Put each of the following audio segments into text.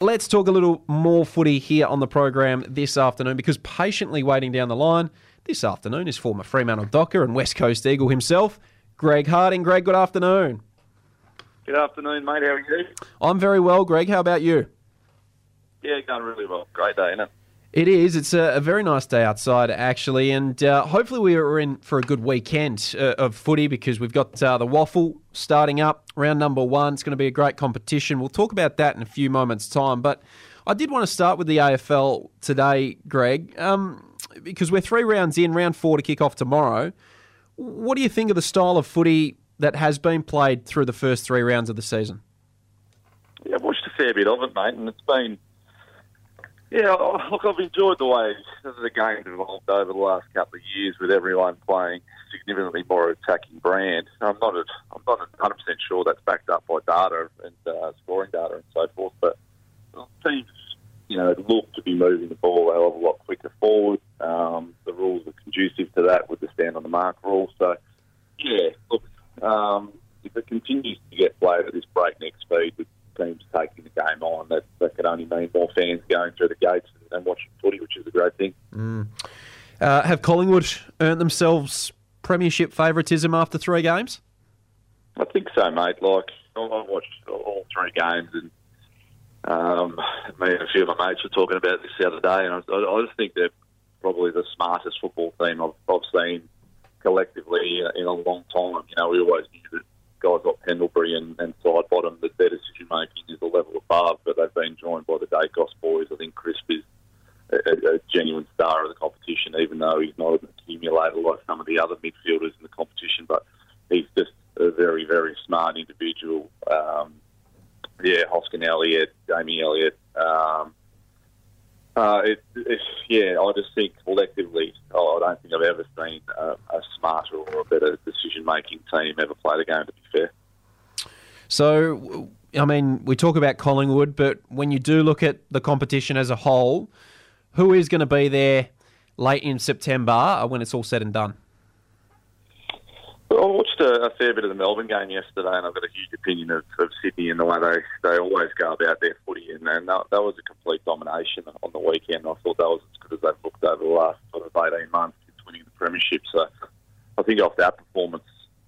Let's talk a little more footy here on the program this afternoon because patiently waiting down the line this afternoon is former Fremantle Docker and West Coast Eagle himself, Greg Harding. Greg, good afternoon. Good afternoon, mate. How are you? I'm very well, Greg. How about you? Yeah, going really well. Great day, isn't it? It is. It's a, a, very nice day outside, actually, and uh, hopefully we are in for a good weekend uh, of footy because we've got uh, the WAFL starting up, round number one. It's going to be a great competition. We'll talk about that in a few moments' time, but I did want to start with the AFL today, Greg, um, because we're three rounds in, round four to kick off tomorrow. What do you think of the style of footy that has been played through the first three rounds of the season? Yeah, I've watched a fair bit of it, mate, and it's been yeah, look, I've enjoyed the way the game's evolved over the last couple of years with everyone playing significantly more attacking brand. I'm not, a, I'm not 100 percent sure that's backed up by data and uh, scoring data and so forth, but teams, you know, look to be moving the ball a hell of a lot quicker forward. Um, the rules are conducive to that with the stand on the mark rule. So, yeah, look, um, if it continues to get played at this breakneck speed teams taking the game on, that, that could only mean more fans going through the gates and, and watching footy, which is a great thing. Mm. Uh, have Collingwood earned themselves premiership favouritism after three games? I think so, mate. Like I watched all three games, and um, me and a few of my mates were talking about this the other day, and I, I just think they're probably the smartest football team I've, I've seen collectively in a long time. You know, we always knew that guys like Pendlebury and, and Sidebottom, that their decision making is a level above, but they've been joined by the Daicos boys. I think Crisp is a, a, genuine star of the competition, even though he's not an accumulator like some of the other midfielders in the competition. But he's just a very, very smart individual. Um, yeah, Hoskin Elliott, Jamie Elliott. Um, uh, it, yeah, I just think collectively, oh, I don't think I've ever seen a, a smarter or a better decision-making team ever play the game. To be fair. So, I mean, we talk about Collingwood, but when you do look at the competition as a whole, who is going to be there late in September uh, when it's all said and done? I watched a, a, fair bit of the Melbourne game yesterday, and I've got a huge opinion of, of Sydney and the way they, they always go about their footy, and, and that, that, was a complete domination on the weekend. I thought that was as good as they've looked over the last sort of 18 months since winning the premiership. So I think off that performance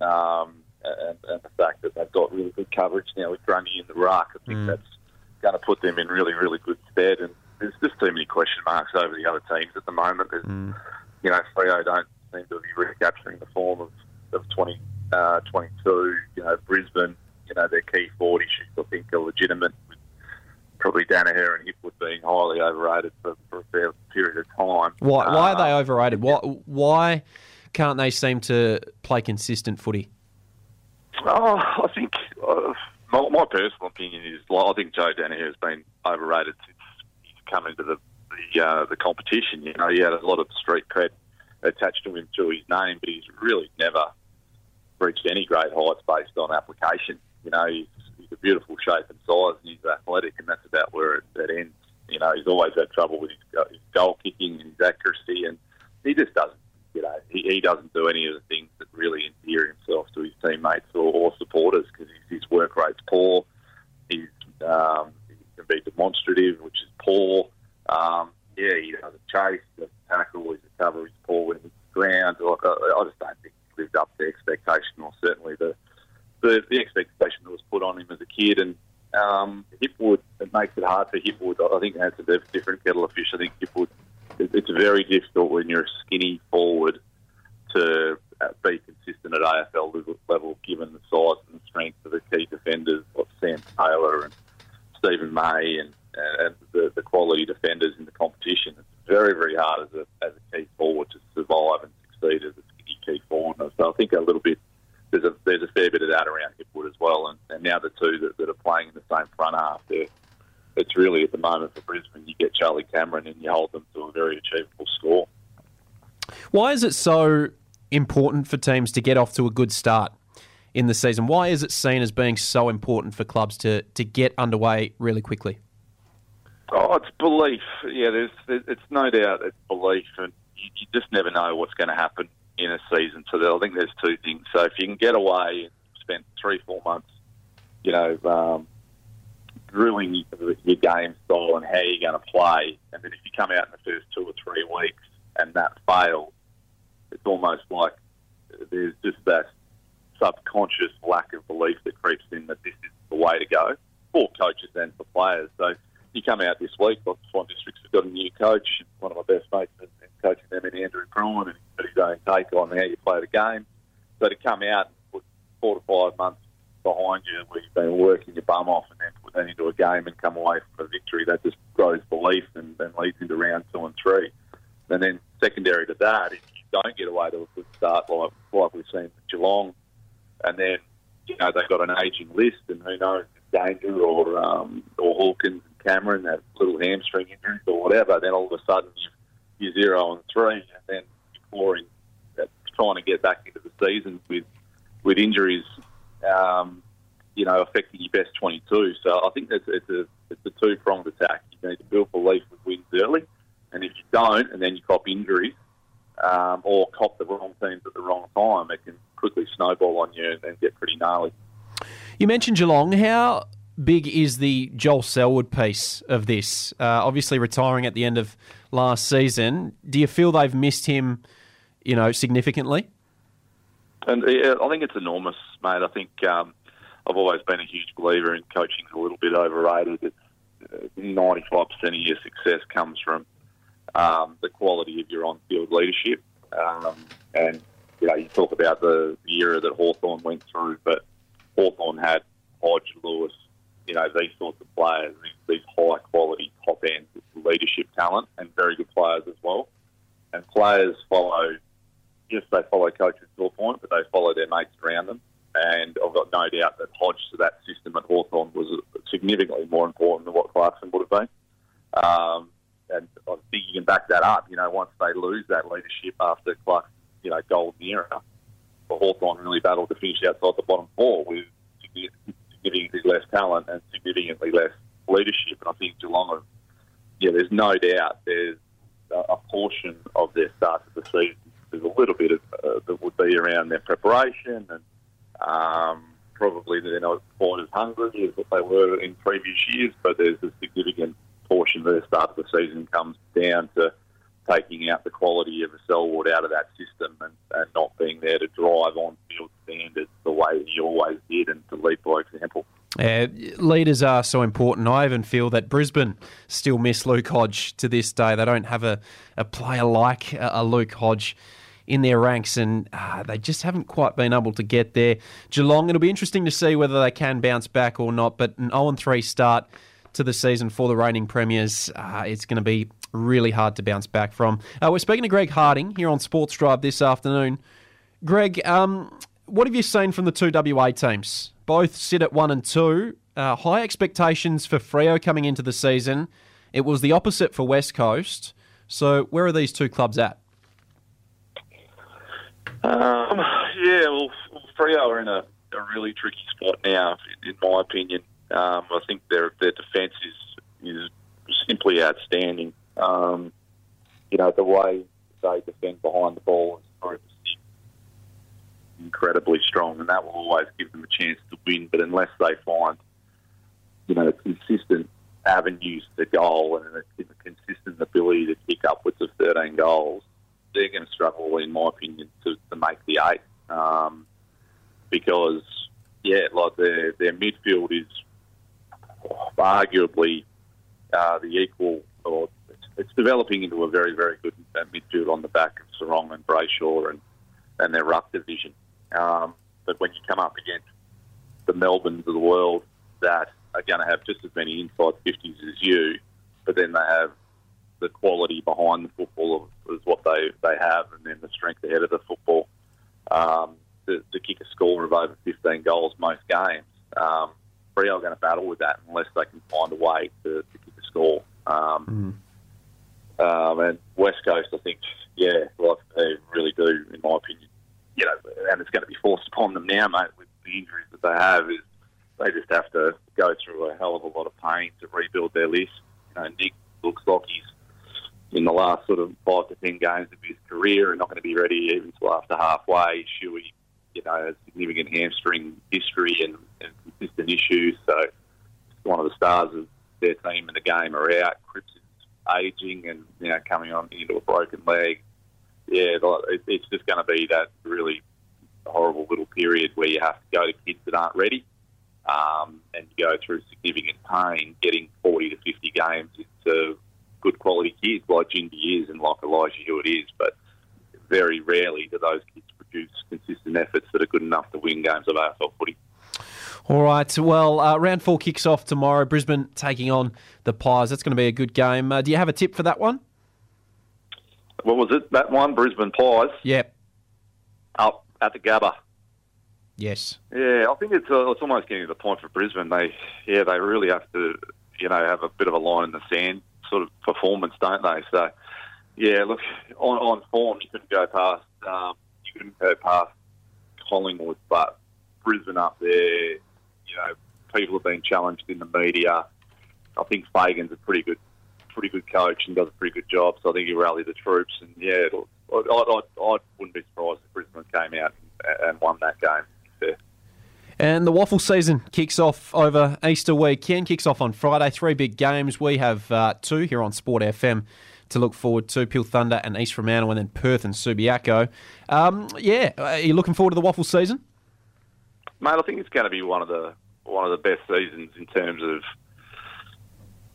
um, and, and, the fact that they've got really good coverage now with Grundy in the ruck, I think mm. that's going to put them in really, really good stead. And there's just too many question marks over the other teams at the moment. There's, mm. You know, Freo don't seem to be recapturing the form of of 20, uh, You know, Brisbane, you know, their key forward issues, I think, are legitimate. Probably Daniher and Hipwood being highly overrated for, for a fair period of time. Why, why are they uh, overrated? Why, why can't they seem to play consistent footy? Oh, I think uh, my, my, personal opinion is like, I think Joe Daniher has been overrated since he's come into the the, uh, the competition. You know, he had a lot of street cred attached to him through his name, but he's really never reached any great heights based on application. You know, he's, he's a beautiful shape and size, and he's athletic, and that's about where it, it ends. You know, he's always had trouble with his, his goal kicking and his accuracy, and he just doesn't. You know, he, he doesn't do any of the things that really endear himself to his teammates or, or supporters because his, his work rate's poor. He's um, he can be demonstrative, which is poor. Um, yeah, he doesn't chase, he doesn't tackle, he's a cover, he's poor when he's ground. Like, I, I just don't think lived up to expectation, or certainly the, the the expectation that was put on him as a kid. And um, Hipwood, it makes it hard for Hipwood. I think that's a different kettle of fish. I think Hipwood, it's very difficult when you're a skinny forward to uh, be consistent at AFL level, given the size and strength of the key defenders like Sam Taylor and Steven May and, and the, the quality defenders in the competition. It's very, very hard as a, as a key forward to survive and succeed as a skinny key forward. So I think a little bit there's a there's a fair bit of that around Hipwood as well. And, and now the two that, that, are playing in the same front half, it's really at the moment for Brisbane. You get Charlie Cameron and you hold them to a very achievable score. Why is it so important for teams to get off to a good start in the season? Why is it seen as being so important for clubs to, to get underway really quickly? Oh, it's belief. Yeah, there's, it's no doubt it's belief, and you, you just never know what's going to happen in a season. So I think there's two things. So if you can get away and spend three, four months, you know, um, drilling your game style and how you're going to play. And then if you come out in the first two or three weeks and that fails, it's almost like there's just that subconscious lack of belief that creeps in that this is the way to go for coaches and for players. So you come out this week, like Swan Districts have got a new coach. One of my best mates is coaching them in Andrew Bruin and he's got his own take on how you play the game. So to come out and put four to five months behind you where you've been working your bum off and then put that into a game and come away from a victory, that just grows belief and, and leads into round two and three. And then secondary to that, if you don't get away to a good start like, like we've seen with Geelong, and then, you know, they've got an ageing list and who knows, Danger or, um, or Hawkins and Cameron have little hamstring injuries or whatever, then all of a sudden you're zero and three and then you're pouring, trying to get back into the season with, with injuries um, you know, affecting your best 22. So I think that's it's a it's a two pronged attack. You need to build belief with wins early, and if you don't, and then you cop injuries um, or cop the wrong teams at the wrong time, it can quickly snowball on you and get pretty gnarly. You mentioned Geelong. How big is the Joel Selwood piece of this? Uh, obviously, retiring at the end of last season. Do you feel they've missed him, you know, significantly? And yeah, I think it's enormous, mate. I think um, I've always been a huge believer in coaching a little bit overrated. Ninety-five percent of your success comes from um, the quality of your on-field leadership. Um, and you know, you talk about the, the era that Hawthorn went through, but Hawthorn had Hodge, Lewis, you know, these sorts of players, these, these high-quality, top-end leadership talent, and very good players as well. And players follow yes, they follow coaches to a point, but they follow their mates around them. And I've got no doubt that Hodge to that system at Hawthorn was significantly more important than what Clarkson would have been. Um, and I think you can back that up. You know, once they lose that leadership after Clark's, you know, golden era, for Hawthorn really battled to finish outside the bottom four with significantly less talent and significantly less leadership. And I think Geelong, yeah, there's no doubt there's a portion of their start of the season there's a little bit of, uh, that would be around their preparation and um, probably they're not quite as hungry as what they were in previous years, but there's a significant portion of their start of the season comes down to taking out the quality of a Selwood out of that system and, and not being there to drive on field standards the way he always did and to lead by example. Uh, leaders are so important. I even feel that Brisbane still miss Luke Hodge to this day. They don't have a, a player like a, a Luke Hodge in their ranks, and uh, they just haven't quite been able to get there. Geelong, it'll be interesting to see whether they can bounce back or not, but an 0 3 start to the season for the reigning premiers, uh, it's going to be really hard to bounce back from. Uh, we're speaking to Greg Harding here on Sports Drive this afternoon. Greg, um, what have you seen from the two WA teams? Both sit at one and two. Uh, high expectations for Freo coming into the season. It was the opposite for West Coast. So, where are these two clubs at? Um, yeah, well, Freo are in a, a really tricky spot now, in my opinion. Um, I think their their defence is is simply outstanding. Um, you know, the way they defend behind the ball is incredibly strong, and that will always give them a chance to win. But unless they find, you know, consistent avenues to goal and a, a consistent ability to kick upwards of 13 goals, they're going to struggle, in my opinion, Um, because, yeah, like their, their midfield is arguably uh, the equal, or it's, developing into a very, very good midfield on the back of Serong and Brayshaw and, and their ruck division. Um, but when you come up against the Melbournes of the world that are going to have just as many inside 50s as you, but then they have the quality behind the football is what they, they have, and then the strength ahead of the football um, to, to, kick a score of over 15 goals most games. Um, Freo are going to battle with that unless they can find a way to, to kick a score. Um, mm. um, and West Coast, I think, yeah, like they really do, in my opinion. You know, and it's going to be forced upon them now, mate, with the injuries that they have. Is they just have to go through a hell of a lot of pain to rebuild their list. You know, Nick looks like he's in the last sort of five to ten games of his career and not going to be ready even until after halfway. Shuey, you know, has significant hamstring history and, and consistent issues. So one of the stars of their team and the game are out. Cripps is aging and you know coming on into a broken leg. Yeah, it's just going to be that really horrible little period where you have to go to kids that aren't ready um, and go through significant pain getting 40 to 50 games into good quality kids like Ginbey is and like Elijah Hewett is. But very rarely do those kids produce consistent efforts that are good enough to win games of AFL footy. All right. Well, uh, round four kicks off tomorrow. Brisbane taking on the Pies. That's going to be a good game. Uh, do you have a tip for that one? What was it? That one, Brisbane Pies. Yep. Up at the Gabba. Yes. Yeah, I think it's uh, it's almost getting to the point for Brisbane. They yeah they really have to you know have a bit of a line in the sand sort of performance, don't they? So yeah, look on, on form you couldn't go past um, you couldn't go past Collingwood, but Brisbane up there, you know, people have been challenged in the media. I think Fagan's a pretty good pretty good coach and does a pretty good job. So I think he rallied the troops. And yeah, I, I, I, wouldn't be surprised if Brisbane came out and, and won that game. And the WAFL season kicks off over Easter weekend, kicks off on Friday. Three big games. We have uh, two here on Sport FM to look forward to Peel Thunder and East Fremantle, and then Perth and Subiaco. Um, yeah, are you looking forward to the WAFL season? Mate, I think it's going to be one of the one of the best seasons in terms of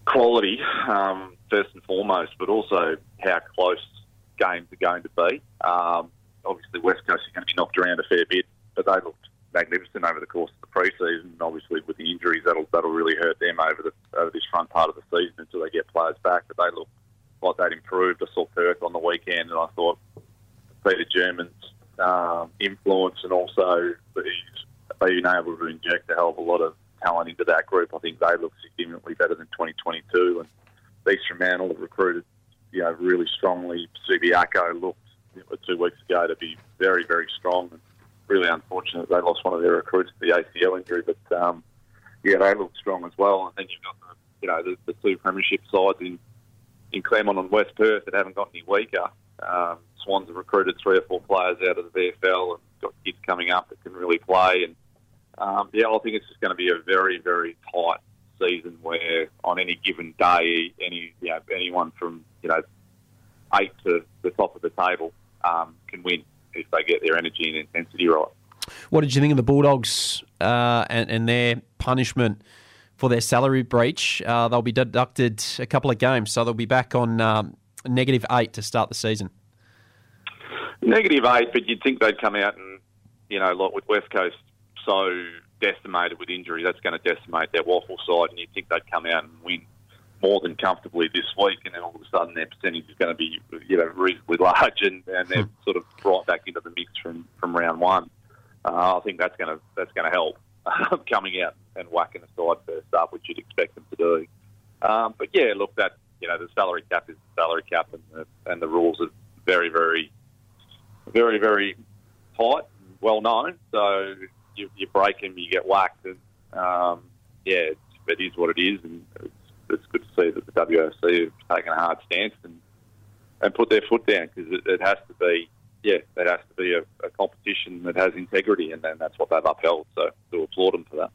quality, um, first and foremost, but also how close games are going to be. Um, obviously, West Coast are going to be knocked around a fair bit, but they looked magnificent over the course of the pre-season. Obviously, with the injuries, that'll that'll really hurt them over the over this front part of the season until they get players back. But they look like they'd improved. I saw Perth on the weekend, and I thought Peter German's um, influence and also the being able to inject a hell of a lot of talent into that group. I think they look significantly better than 2022. And East Fremantle have recruited, you know, really strongly. Subiaco looked two weeks ago to be very, very strong. And really unfortunate they lost one of their recruits to the ACL injury, but um, yeah, they look strong as well. And then you've got the, you know the, the two premiership sides in in Claremont and West Perth that haven't got any weaker. Um, Swans have recruited three or four players out of the VFL and got kids coming up that can really play. And um, yeah, I think it's just going to be a very, very tight season where on any given day, any you know anyone from you know eight to the top of the table um, can win if they get their energy and intensity right. What did you think of the Bulldogs uh, and, and, their punishment for their salary breach? Uh, they'll be deducted a couple of games, so they'll be back on um, negative eight to start the season. Negative eight, but you'd think they'd come out and, you know, like with West Coast so decimated with injury, that's going to decimate their WAFL side, and you'd think they'd come out and win more than comfortably this week, and then all of a sudden their percentage is going to be you know reasonably large, and, and they're hmm. sort of brought back into the mix from, from round one. Uh, I think that's going to that's going to help coming out and whacking the side first up, which you'd expect them to do. Um, but yeah, look, that you know the salary cap is the salary cap, and the, and the rules are very very very very tight, and well known. So you, you break them, you get whacked, and um, yeah, it is what it is, and it's good to see that the WFC have taken a hard stance and and put their foot down because it, it, has to be, yeah, it has to be a, a competition that has integrity, and then that's what they've upheld. So to applaud them for that.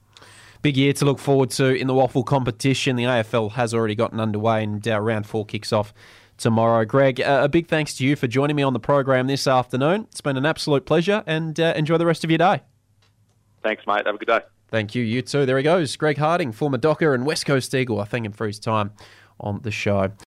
Big year to look forward to in the WAFL competition. The AFL has already gotten underway, and uh, round four kicks off tomorrow. Greg, uh, a big thanks to you for joining me on the program this afternoon. It's been an absolute pleasure, and uh, enjoy the rest of your day. Thanks, mate. Have a good day. Thank you. You too. There he goes. Greg Harding, former Docker and West Coast Eagle. I thank him for his time on the show.